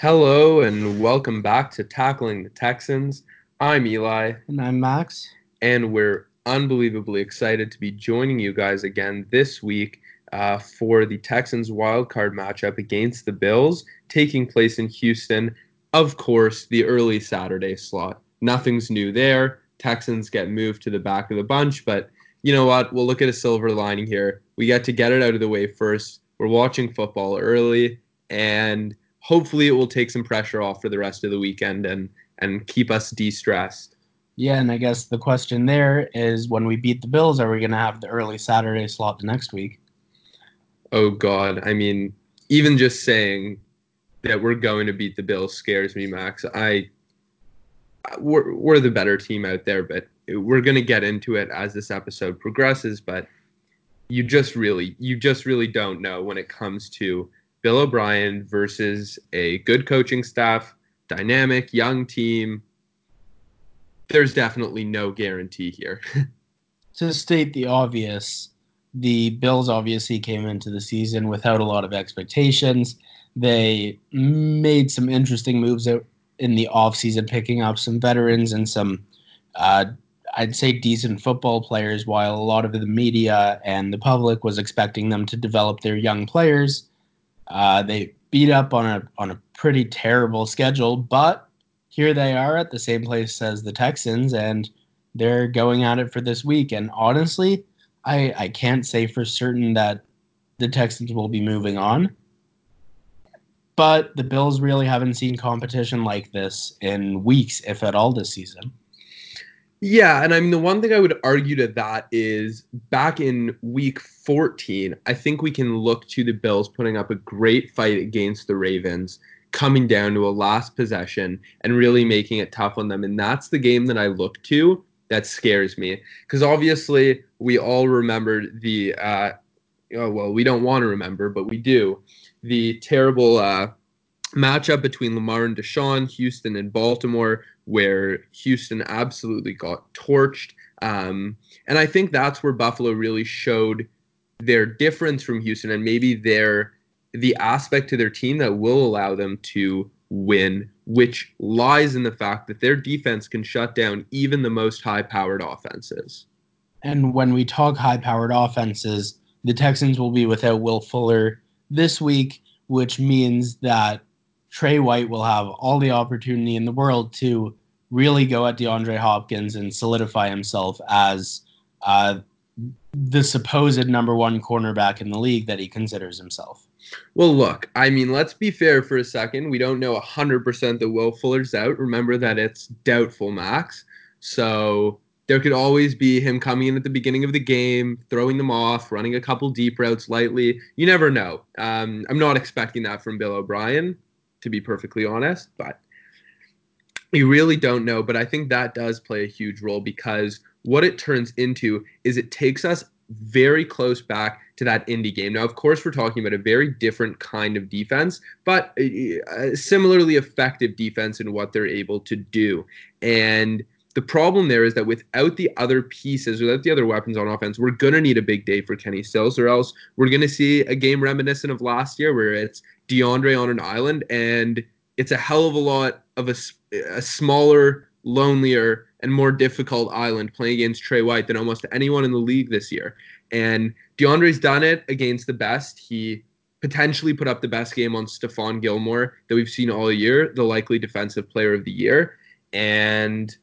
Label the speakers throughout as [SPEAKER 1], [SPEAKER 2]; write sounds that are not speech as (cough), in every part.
[SPEAKER 1] Hello and welcome back to Tackling the Texans. I'm Eli.
[SPEAKER 2] And I'm Max.
[SPEAKER 1] And we're unbelievably excited to be joining you guys again this week uh, for the Texans wildcard matchup against the Bills, taking place in Houston. Of course, the early Saturday slot. Nothing's new there. Texans get moved to the back of the bunch, but you know what? We'll look at a silver lining here. We get to get it out of the way first. We're watching football early, and hopefully it will take some pressure off for the rest of the weekend and and keep us de-stressed.
[SPEAKER 2] Yeah, and I guess the question there is when we beat the Bills, are we going to have the early Saturday slot the next week?
[SPEAKER 1] Oh God, I mean, even just saying that we're going to beat the Bills scares me, Max. I we're we're the better team out there, but we're going to get into it as this episode progresses, but you just really you just really don't know when it comes to Bill O'Brien versus a good coaching staff, dynamic young team. There's definitely no guarantee here. (laughs)
[SPEAKER 2] to state the obvious, the Bills obviously came into the season without a lot of expectations. They made some interesting moves in the offseason, picking up some veterans and some, uh, I'd say, decent football players, while a lot of the media and the public was expecting them to develop their young players. Uh, they beat up on a on a pretty terrible schedule, but here they are at the same place as the Texans, and they're going at it for this week. And honestly, I I can't say for certain that the Texans will be moving on. But the Bills really haven't seen competition like this in weeks, if at all, this season.
[SPEAKER 1] Yeah, and I mean the one thing I would argue to that is back in week 14, I think we can look to the Bills putting up a great fight against the Ravens, coming down to a last possession and really making it tough on them. And that's the game that I look to that scares me because obviously we all remember the uh, oh, well, we don't want to remember, but we do the terrible uh, matchup between Lamar and Deshaun, Houston and Baltimore, where Houston absolutely got torched. Um, and I think that's where Buffalo really showed their difference from Houston and maybe their the aspect to their team that will allow them to win, which lies in the fact that their defense can shut down even the most high-powered offenses.
[SPEAKER 2] And when we talk high-powered offenses, the Texans will be without Will Fuller this week, which means that Trey White will have all the opportunity in the world to really go at DeAndre Hopkins and solidify himself as uh, the supposed number one cornerback in the league that he considers himself.
[SPEAKER 1] Well, look, I mean, let's be fair for a second. We don't know 100% that Will Fuller's out. Remember that it's doubtful, Max. So there could always be him coming in at the beginning of the game, throwing them off, running a couple deep routes lightly. You never know. Um, I'm not expecting that from Bill O'Brien to be perfectly honest, but you really don't know. But I think that does play a huge role because what it turns into is it takes us very close back to that Indy game. Now, of course, we're talking about a very different kind of defense, but a similarly effective defense in what they're able to do. And the problem there is that without the other pieces, without the other weapons on offense, we're going to need a big day for Kenny Stills, or else we're going to see a game reminiscent of last year where it's DeAndre on an island and it's a hell of a lot of a, a smaller, lonelier, and more difficult island playing against Trey White than almost anyone in the league this year. And DeAndre's done it against the best. He potentially put up the best game on Stephon Gilmore that we've seen all year, the likely defensive player of the year. And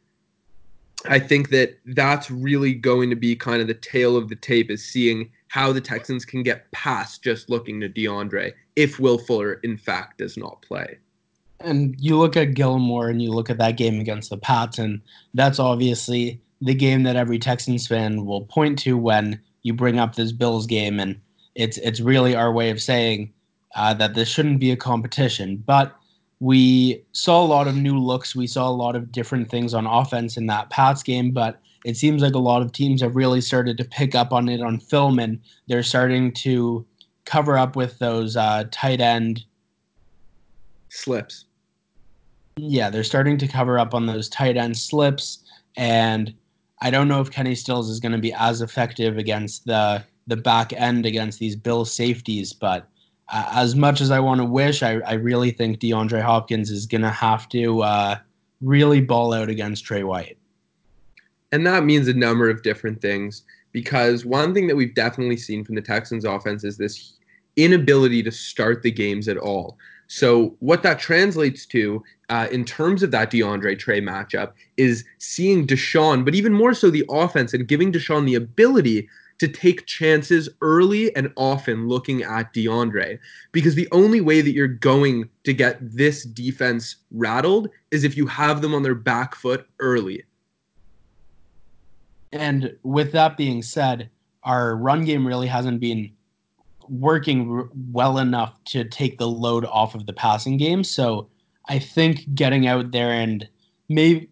[SPEAKER 1] I think that that's really going to be kind of the tale of the tape is seeing how the Texans can get past just looking to DeAndre if Will Fuller in fact does not play.
[SPEAKER 2] And you look at Gilmore and you look at that game against the Pats, and that's obviously the game that every Texans fan will point to when you bring up this Bills game, and it's it's really our way of saying uh, that this shouldn't be a competition. But we saw a lot of new looks. We saw a lot of different things on offense in that Pats game, but it seems like a lot of teams have really started to pick up on it on film, and they're starting to cover up with those uh, tight end
[SPEAKER 1] slips.
[SPEAKER 2] Yeah, they're starting to cover up on those tight end slips, and I don't know if Kenny Stills is going to be as effective against the the back end against these Bill safeties, but uh, as much as I want to wish, I, I really think DeAndre Hopkins is going to have to uh, really ball out against Trey White.
[SPEAKER 1] And that means a number of different things because one thing that we've definitely seen from the Texans offense is this inability to start the games at all. So what that translates to uh, in terms of that DeAndre Trey matchup is seeing Deshaun, but even more so the offense and giving Deshaun the ability to take chances early and often looking at DeAndre. Because the only way that you're going to get this defense rattled is if you have them on their back foot early.
[SPEAKER 2] And with that being said, our run game really hasn't been working well enough to take the load off of the passing game. So I think getting out there and maybe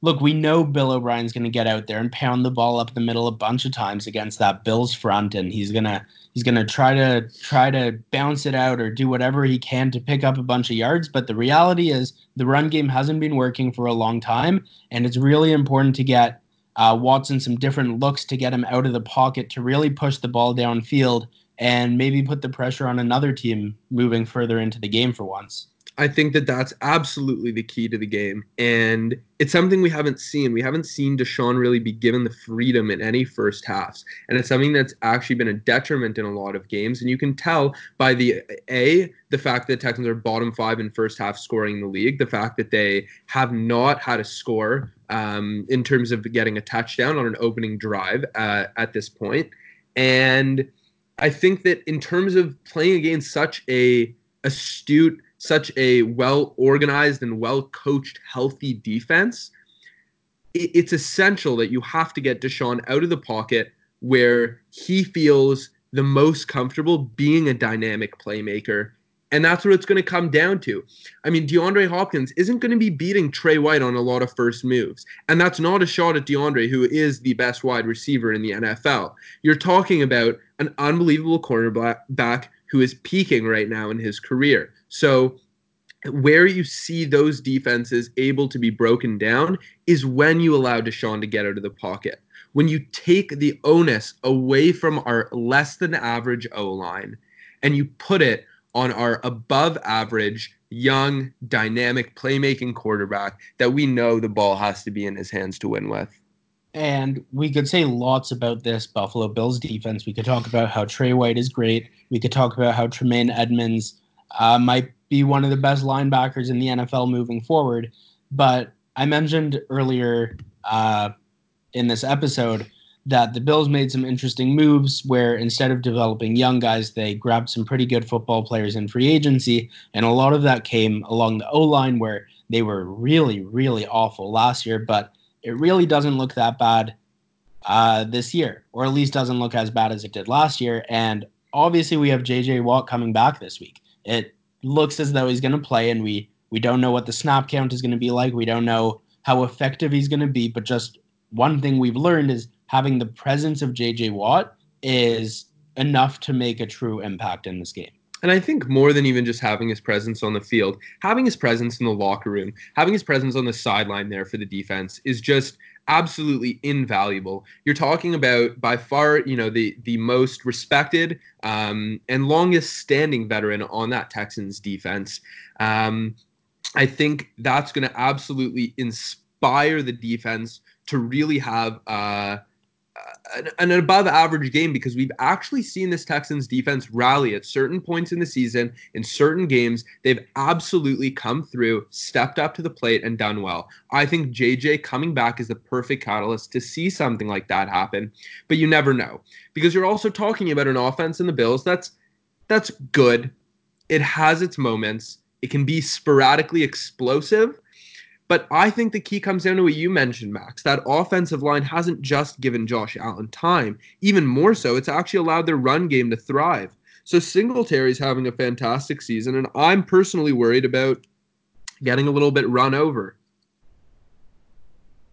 [SPEAKER 2] look, we know Bill O'Brien's going to get out there and pound the ball up the middle a bunch of times against that Bills front, and he's gonna he's gonna try to try to bounce it out or do whatever he can to pick up a bunch of yards. But the reality is, the run game hasn't been working for a long time, and it's really important to get uh, Watson some different looks to get him out of the pocket to really push the ball downfield and maybe put the pressure on another team moving further into the game for once.
[SPEAKER 1] I think that that's absolutely the key to the game. And it's something we haven't seen. We haven't seen Deshaun really be given the freedom in any first halves. And it's something that's actually been a detriment in a lot of games. And you can tell by the A, the fact that Texans are bottom five in first half scoring in the league, the fact that they have not had a score um, in terms of getting a touchdown on an opening drive uh, at this point. And I think that in terms of playing against such a astute, such a well organized and well coached, healthy defense, it's essential that you have to get Deshaun out of the pocket where he feels the most comfortable being a dynamic playmaker. And that's what it's going to come down to. I mean, DeAndre Hopkins isn't going to be beating Trey White on a lot of first moves. And that's not a shot at DeAndre, who is the best wide receiver in the NFL. You're talking about an unbelievable cornerback who is peaking right now in his career. So where you see those defenses able to be broken down is when you allow Deshaun to get out of the pocket. When you take the onus away from our less than average O line and you put it on our above average, young, dynamic playmaking quarterback that we know the ball has to be in his hands to win with.
[SPEAKER 2] And we could say lots about this Buffalo Bills defense. We could talk about how Trey White is great. We could talk about how Tremaine Edmunds uh, might be one of the best linebackers in the NFL moving forward. But I mentioned earlier uh, in this episode that the Bills made some interesting moves where instead of developing young guys, they grabbed some pretty good football players in free agency. And a lot of that came along the O line where they were really, really awful last year. But it really doesn't look that bad uh, this year, or at least doesn't look as bad as it did last year. And obviously, we have JJ Watt coming back this week. It looks as though he's going to play, and we we don't know what the snap count is going to be like. We don't know how effective he's going to be. But just one thing we've learned is having the presence of JJ Watt is enough to make a true impact in this game.
[SPEAKER 1] And I think more than even just having his presence on the field, having his presence in the locker room, having his presence on the sideline there for the defense is just absolutely invaluable. You're talking about by far, you know, the the most respected um, and longest standing veteran on that Texans defense. Um, I think that's going to absolutely inspire the defense to really have. Uh, an, above average game because we've actually seen this Texans defense rally at certain points in the season in certain games. They've absolutely come through, stepped up to the plate, and done well. I think JJ coming back is the perfect catalyst to see something like that happen, but you never know because you're also talking about an offense in the Bills that's that's good. It has its moments. It can be sporadically explosive but I think the key comes down to what you mentioned, Max. That offensive line hasn't just given Josh Allen time. Even more so, it's actually allowed their run game to thrive. So Singletary's having a fantastic season, and I'm personally worried about getting a little bit run over.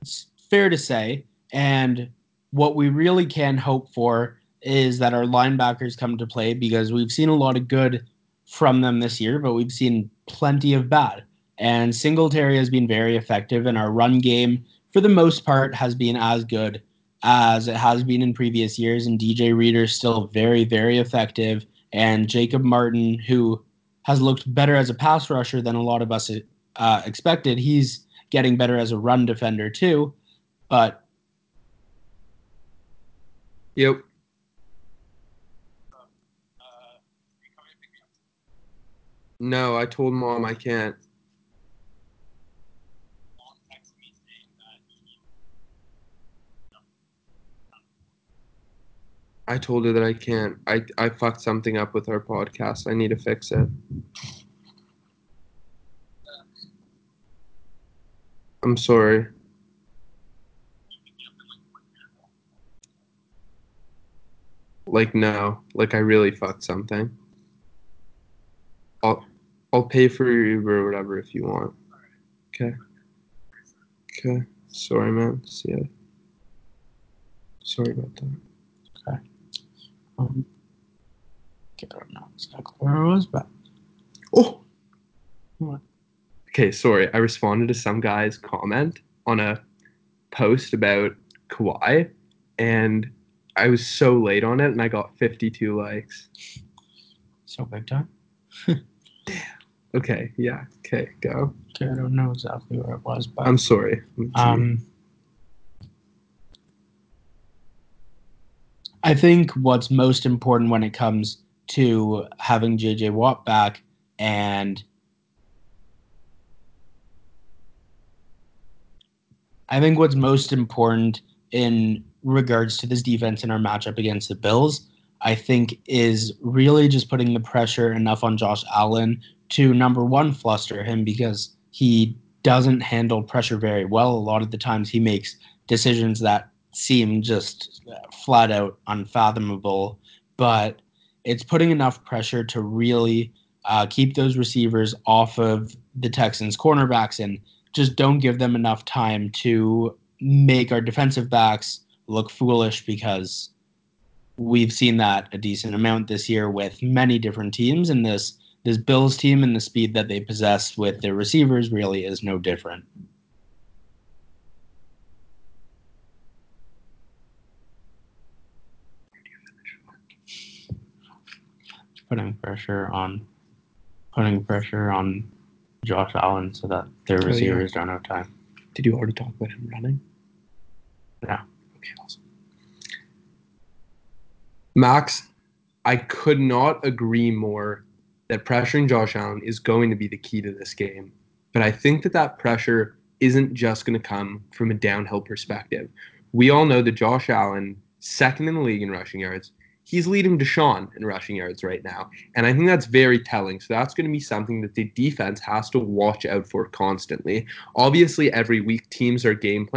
[SPEAKER 2] It's fair to say. And what we really can hope for is that our linebackers come to play because we've seen a lot of good from them this year, but we've seen plenty of bad. And Singletary has been very effective, and our run game, for the most part, has been as good as it has been in previous years. And DJ Reader is still very, very effective. and Jacob Martin, who has looked better as a pass rusher than a lot of us uh, expected. He's getting better as a run defender too, but
[SPEAKER 1] Yep. No, I told mom I can't. I told her that I can't. I I fucked something up with our podcast. I need to fix it. I'm sorry. Like no, like I really fucked something. I'll I'll pay for your Uber or whatever if you want. Okay. Okay. Sorry, man. See ya. Sorry about that.
[SPEAKER 2] Um, I don't know exactly where I was, but
[SPEAKER 1] Oh.
[SPEAKER 2] What?
[SPEAKER 1] Okay, sorry. I responded to some guy's comment on a post about Kawhi, and I was so late on it, and I got 52 likes.
[SPEAKER 2] so big time. (laughs) Damn.
[SPEAKER 1] Okay, yeah. Okay, go.
[SPEAKER 2] Okay, I don't know exactly where it was, but
[SPEAKER 1] I'm sorry.
[SPEAKER 2] Um, I think what's most important when it comes to having JJ Watt back and I think what's most important in regards to this defense in our matchup against the Bills, I think is really just putting the pressure enough on Josh Allen to number one fluster him because he doesn't handle pressure very well. A lot of the times he makes decisions that seem just flat out unfathomable, but it's putting enough pressure to really uh, keep those receivers off of the Texans' cornerbacks and just don't give them enough time to make our defensive backs look foolish because we've seen that a decent amount this year with many different teams and this this Bills team and the speed that they possess with their receivers really is no different. Putting pressure on putting pressure on Josh Allen so that their
[SPEAKER 1] Oh, yeah.
[SPEAKER 2] receivers don't have time.
[SPEAKER 1] Did you already talk about him running?
[SPEAKER 2] Yeah.
[SPEAKER 1] Okay, awesome. Max, I could not agree more that pressuring Josh Allen is going to be the key to this game. But I think that that pressure isn't just going to come from a downhill perspective. We all know that Josh Allen, second in the league in rushing yards, he's leading Deshaun in rushing yards right now. And I think that's very telling. So that's going to be something that the defense has to watch out for constantly. Obviously, every week teams are game plan